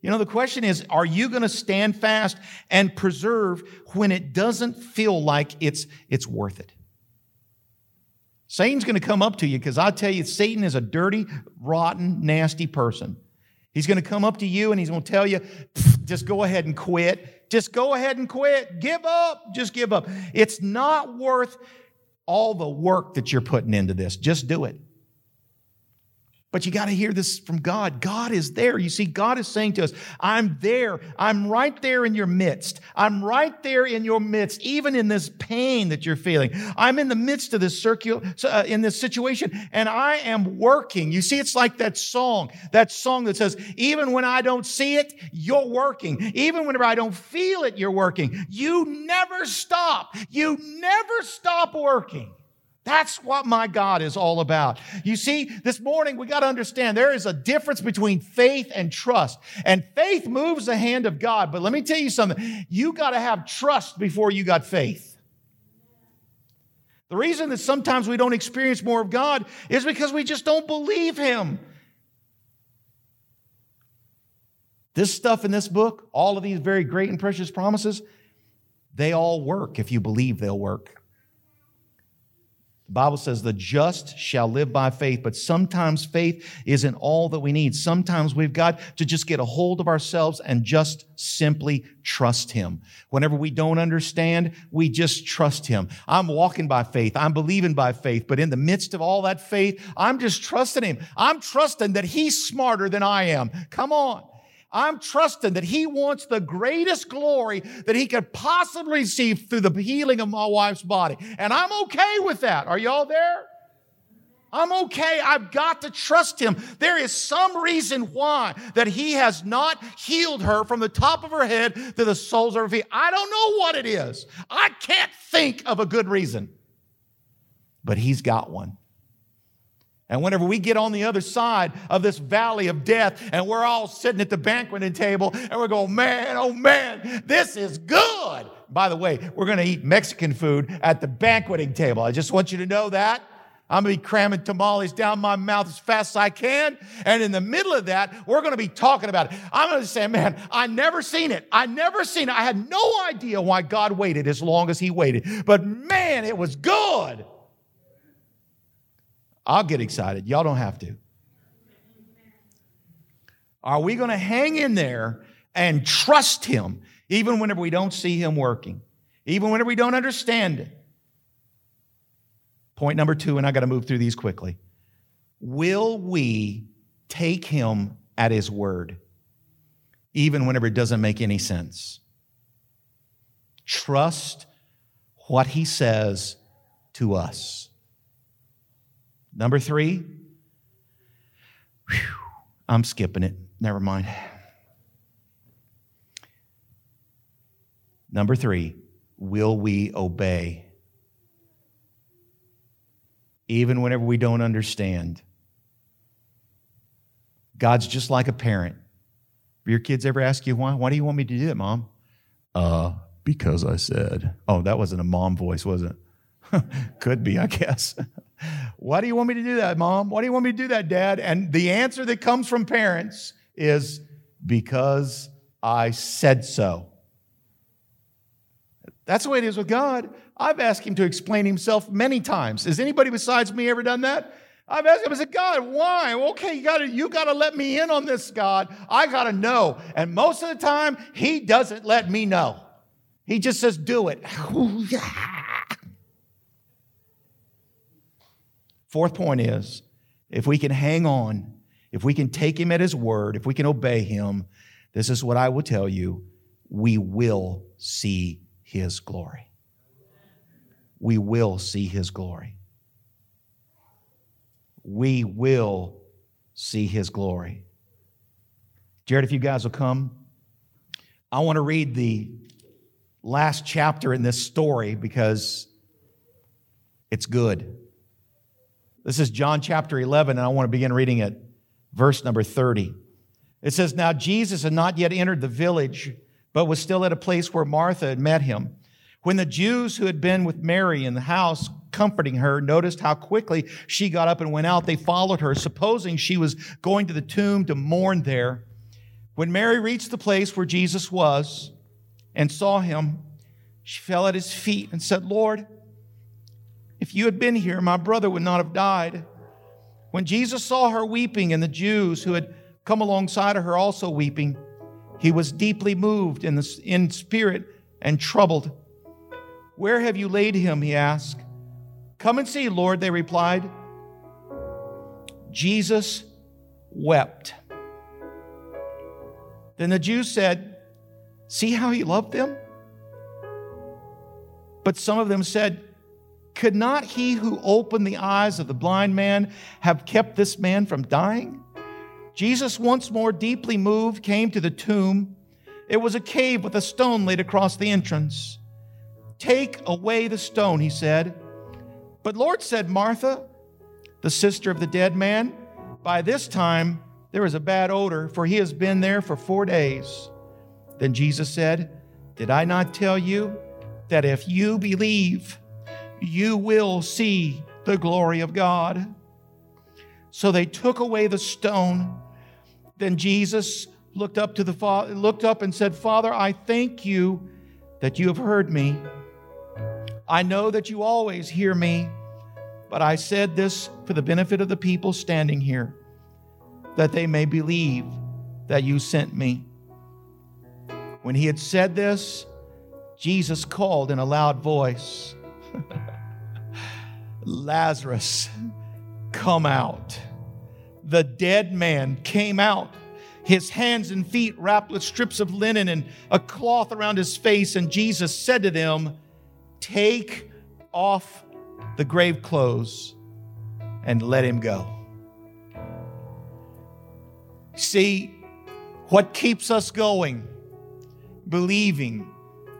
You know, the question is are you going to stand fast and preserve when it doesn't feel like it's, it's worth it? Satan's going to come up to you because I tell you, Satan is a dirty, rotten, nasty person. He's going to come up to you and he's going to tell you, just go ahead and quit. Just go ahead and quit. Give up. Just give up. It's not worth all the work that you're putting into this. Just do it. But you got to hear this from God. God is there. You see, God is saying to us, I'm there. I'm right there in your midst. I'm right there in your midst, even in this pain that you're feeling. I'm in the midst of this circular, uh, in this situation, and I am working. You see, it's like that song, that song that says, even when I don't see it, you're working. Even whenever I don't feel it, you're working. You never stop. You never stop working. That's what my God is all about. You see, this morning we got to understand there is a difference between faith and trust. And faith moves the hand of God. But let me tell you something. You got to have trust before you got faith. The reason that sometimes we don't experience more of God is because we just don't believe Him. This stuff in this book, all of these very great and precious promises, they all work if you believe they'll work. The Bible says the just shall live by faith, but sometimes faith isn't all that we need. Sometimes we've got to just get a hold of ourselves and just simply trust Him. Whenever we don't understand, we just trust Him. I'm walking by faith. I'm believing by faith, but in the midst of all that faith, I'm just trusting Him. I'm trusting that He's smarter than I am. Come on. I'm trusting that He wants the greatest glory that He could possibly receive through the healing of my wife's body. And I'm okay with that. Are y'all there? I'm okay. I've got to trust him. There is some reason why that he has not healed her from the top of her head to the soles of her feet. I don't know what it is. I can't think of a good reason. But he's got one. And whenever we get on the other side of this valley of death and we're all sitting at the banqueting table and we're going, man, oh man, this is good. By the way, we're going to eat Mexican food at the banqueting table. I just want you to know that. I'm going to be cramming tamales down my mouth as fast as I can. And in the middle of that, we're going to be talking about it. I'm going to say, man, I never seen it. I never seen it. I had no idea why God waited as long as he waited. But man, it was good. I'll get excited. Y'all don't have to. Are we going to hang in there and trust Him even whenever we don't see Him working, even whenever we don't understand it? Point number two, and I got to move through these quickly. Will we take Him at His word, even whenever it doesn't make any sense? Trust what He says to us. Number three, whew, I'm skipping it. Never mind. Number three, will we obey? Even whenever we don't understand. God's just like a parent. Your kids ever ask you why? Why do you want me to do it, mom? Uh, because I said. Oh, that wasn't a mom voice, was it? [laughs] Could be, I guess. [laughs] Why do you want me to do that, mom? Why do you want me to do that, dad? And the answer that comes from parents is because I said so. That's the way it is with God. I've asked him to explain himself many times. Has anybody besides me ever done that? I've asked him, I said, God, why? Okay, you gotta, you gotta let me in on this, God. I gotta know. And most of the time, he doesn't let me know. He just says, do it. [laughs] Fourth point is if we can hang on, if we can take him at his word, if we can obey him, this is what I will tell you we will see his glory. We will see his glory. We will see his glory. Jared, if you guys will come, I want to read the last chapter in this story because it's good. This is John chapter 11, and I want to begin reading it, verse number 30. It says, Now Jesus had not yet entered the village, but was still at a place where Martha had met him. When the Jews who had been with Mary in the house comforting her noticed how quickly she got up and went out, they followed her, supposing she was going to the tomb to mourn there. When Mary reached the place where Jesus was and saw him, she fell at his feet and said, Lord, if you had been here, my brother would not have died. When Jesus saw her weeping and the Jews who had come alongside of her also weeping, he was deeply moved in, the, in spirit and troubled. Where have you laid him? He asked. Come and see, Lord, they replied. Jesus wept. Then the Jews said, See how he loved them? But some of them said, Could not he who opened the eyes of the blind man have kept this man from dying? Jesus, once more deeply moved, came to the tomb. It was a cave with a stone laid across the entrance. Take away the stone, he said. But Lord, said Martha, the sister of the dead man, by this time there is a bad odor, for he has been there for four days. Then Jesus said, Did I not tell you that if you believe, you will see the glory of God? So they took away the stone. Then Jesus looked up to the father, looked up and said, "Father, I thank you that you have heard me. I know that you always hear me, but I said this for the benefit of the people standing here, that they may believe that you sent me." When he had said this, Jesus called in a loud voice, Lazarus, come out the dead man came out, his hands and feet wrapped with strips of linen and a cloth around his face. And Jesus said to them, Take off the grave clothes and let him go. See, what keeps us going, believing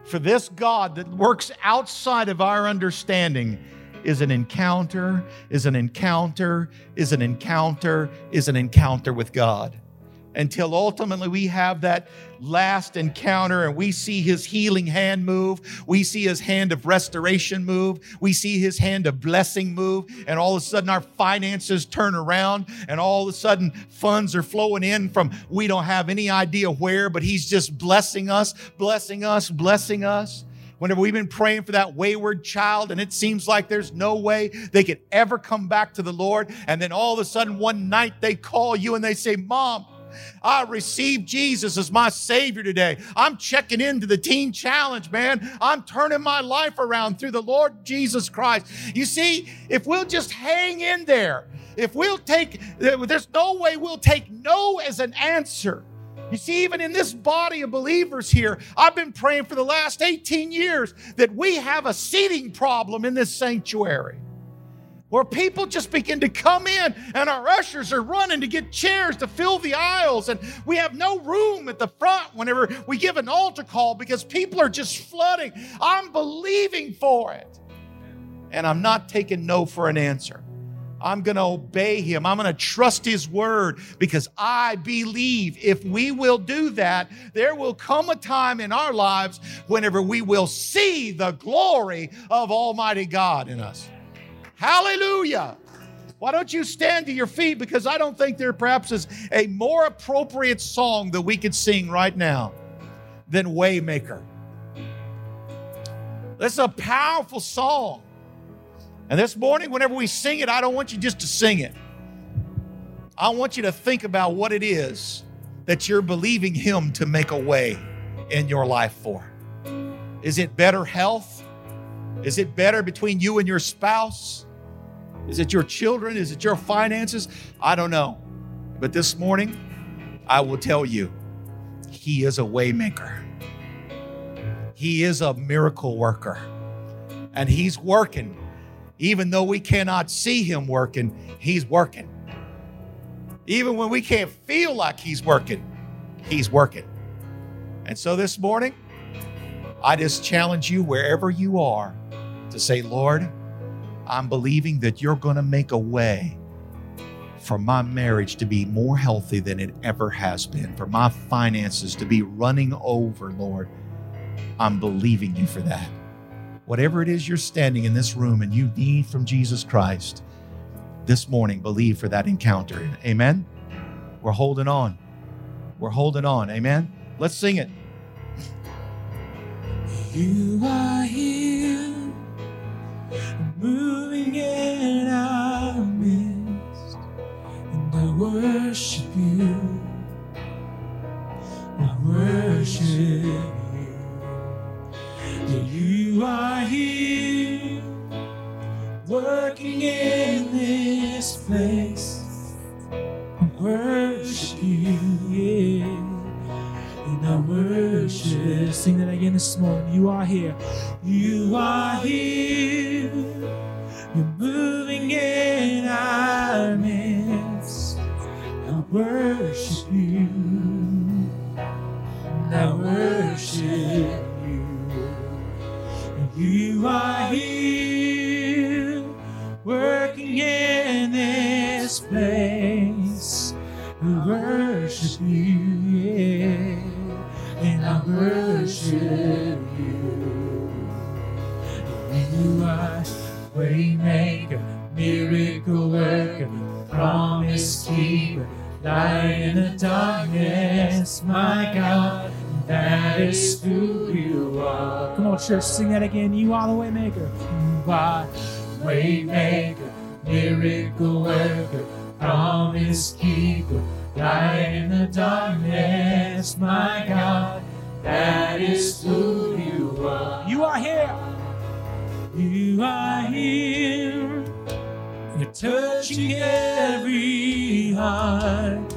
for this God that works outside of our understanding is an encounter, is an encounter, is an encounter, is an encounter with God. Until ultimately we have that last encounter and we see his healing hand move. We see his hand of restoration move. We see his hand of blessing move. And all of a sudden our finances turn around and all of a sudden funds are flowing in from we don't have any idea where, but he's just blessing us, blessing us, blessing us whenever we've been praying for that wayward child and it seems like there's no way they could ever come back to the Lord. And then all of a sudden, one night they call you and they say, Mom, I received Jesus as my Savior today. I'm checking into the Teen Challenge, man. I'm turning my life around through the Lord Jesus Christ. You see, if we'll just hang in there, if we'll take, there's no way we'll take no as an answer. You see, even in this body of believers here, I've been praying for the last 18 years that we have a seating problem in this sanctuary where people just begin to come in and our ushers are running to get chairs to fill the aisles and we have no room at the front whenever we give an altar call because people are just flooding. I'm believing for it. And I'm not taking no for an answer. I'm going to obey him. I'm going to trust his word because I believe if we will do that, there will come a time in our lives whenever we will see the glory of Almighty God in us. Hallelujah. Why don't you stand to your feet? Because I don't think there perhaps is a more appropriate song that we could sing right now than Waymaker. That's a powerful song. And this morning, whenever we sing it, I don't want you just to sing it. I want you to think about what it is that you're believing Him to make a way in your life for. Is it better health? Is it better between you and your spouse? Is it your children? Is it your finances? I don't know. But this morning, I will tell you, He is a waymaker. He is a miracle worker. And He's working even though we cannot see Him working, He's working. Even when we can't feel like He's working, He's working. And so this morning, I just challenge you wherever you are to say, Lord, I'm believing that you're going to make a way for my marriage to be more healthy than it ever has been, for my finances to be running over, Lord. I'm believing you for that whatever it is you're standing in this room and you need from Jesus Christ, this morning, believe for that encounter. Amen. We're holding on. We're holding on. Amen. Let's sing it. You are here, moving in our midst, and I worship you. I worship you You are here, working in this place. I worship you, yeah. And I worship. Sing that again this morning. You are here. You are here. Moving in our midst. I worship light in the darkness, my God. That is who you are. Come on, church, sing that again. You are the waymaker. You are waymaker, miracle worker, promise keeper, light in the darkness, my God. That is who you are. You are here. You are here. You're touching every heart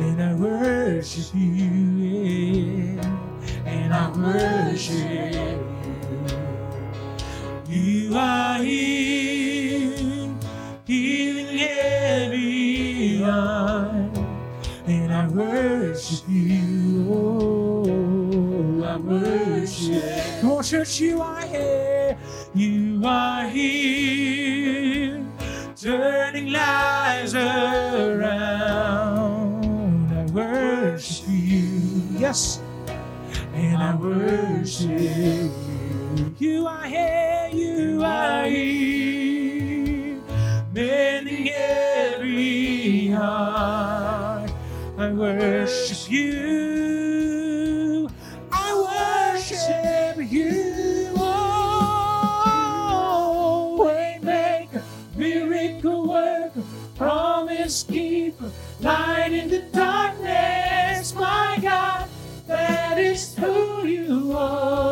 and I worship you, yeah, and I worship you. You are here, healing every heart, and I worship you. Oh, I worship. Come on, church, you are here, you are here, turning lives around I worship you. Yes. And I worship you. You are here, you are here. Mending every heart. I worship you. Promise keeper, light in the darkness, my God, that is who you are.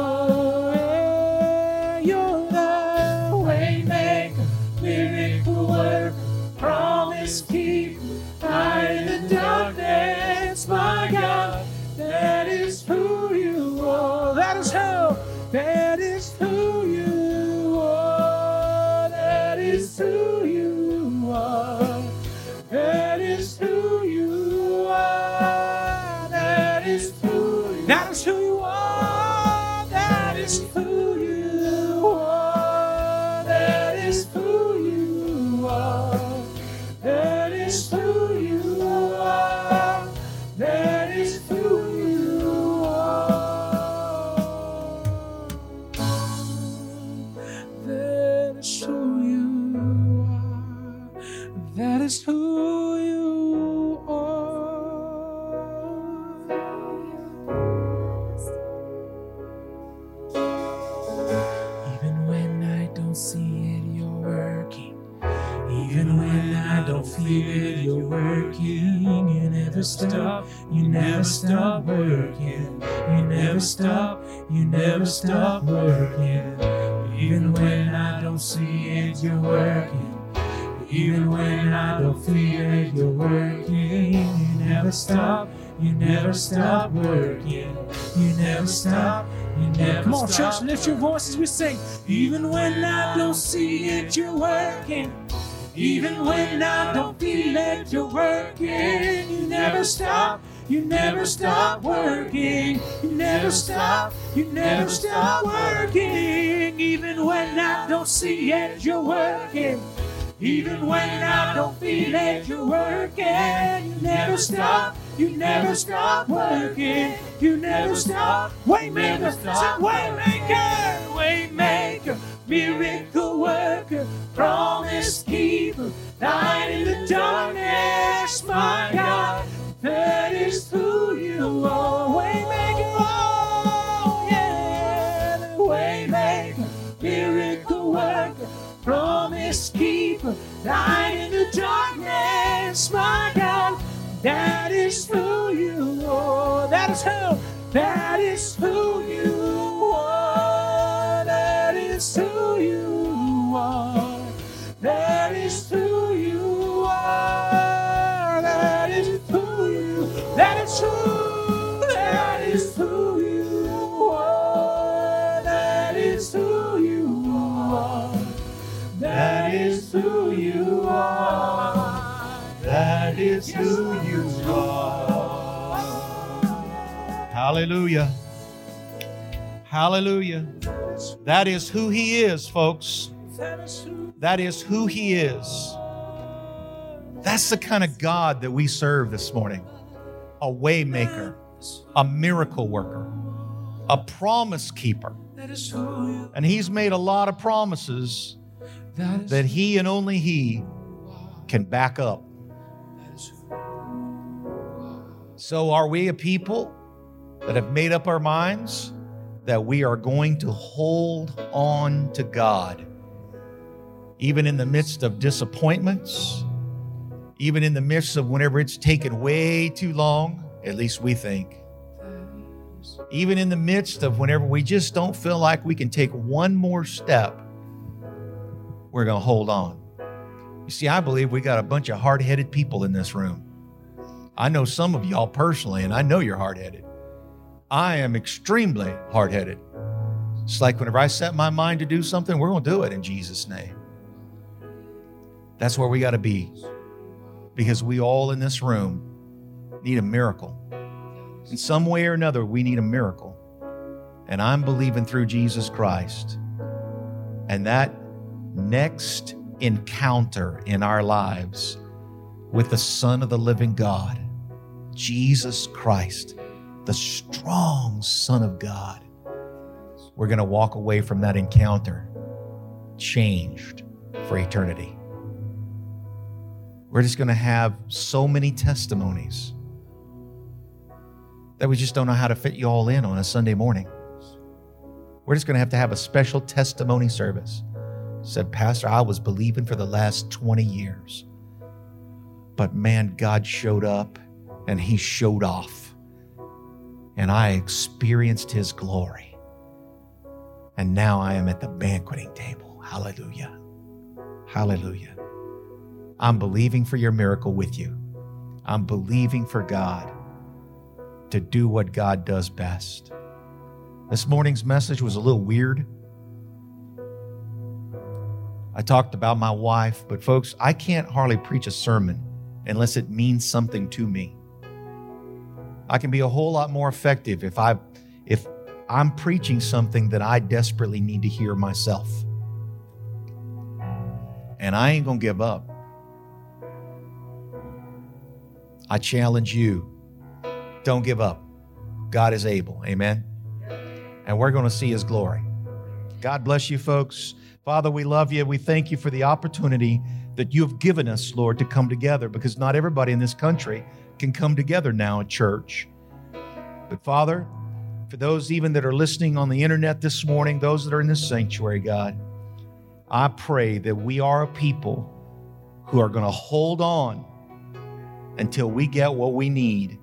is who you are. Even when I don't see it, you're working. Even when I don't feel it, you're working. You never stop, you never stop working. You never stop, you never stop working. Even when I don't see it, you're working. Even when I don't feel it, you're working. You never stop, you never stop working. You never stop, you never Come on, stop. church, lift your voices, we sing. Even when I don't see it, you're working. Even when I don't feel it, you're working. You never stop. You never stop working. You never stop. You never stop working. Even when I don't see it, you're working. Even when I don't feel it, you're working. You never stop. You never stop working. You never stop. Waymaker, waymaker, waymaker, miracle worker, promise keeper, light in the darkness, my God. That is who you are. Light in the darkness, my God. That is who you are. That is who. That is who you are. That is who you are. That is who Hallelujah. Hallelujah. That is who He is, folks. That is who He is. That's the kind of God that we serve this morning a waymaker, a miracle worker, a promise keeper. And He's made a lot of promises that He and only He can back up. So, are we a people that have made up our minds that we are going to hold on to God, even in the midst of disappointments, even in the midst of whenever it's taken way too long, at least we think, even in the midst of whenever we just don't feel like we can take one more step we're going to hold on. You see, I believe we got a bunch of hard headed people in this room. I know some of y'all personally, and I know you're hard headed. I am extremely hard headed. It's like whenever I set my mind to do something, we're going to do it in Jesus' name. That's where we got to be because we all in this room need a miracle. In some way or another, we need a miracle. And I'm believing through Jesus Christ. And that next encounter in our lives with the Son of the living God, Jesus Christ, the strong Son of God, we're going to walk away from that encounter changed for eternity. We're just going to have so many testimonies that we just don't know how to fit you all in on a Sunday morning. We're just going to have to have a special testimony service said, Pastor, I was believing for the last 20 years. But man, God showed up and he showed off. And I experienced his glory. And now I am at the banqueting table. Hallelujah. Hallelujah. I'm believing for your miracle with you. I'm believing for God to do what God does best. This morning's message was a little weird. I talked about my wife, but folks, I can't hardly preach a sermon unless it means something to me. I can be a whole lot more effective if I if I'm preaching something that I desperately need to hear myself. And I ain't going to give up. I challenge you don't give up. God is able. Amen. And we're going to see his glory. God bless you, folks. Father, we love you. We thank you for the opportunity that you have given us, Lord, to come together because not everybody in this country can come together now at church. But Father, for those even that are listening on the internet this morning, those that are in this sanctuary, God, I pray that we are a people who are going to hold on until we get what we need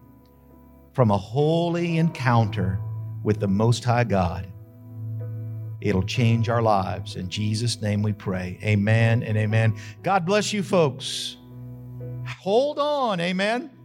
from a holy encounter with the Most High God. It'll change our lives. In Jesus' name we pray. Amen and amen. God bless you, folks. Hold on. Amen.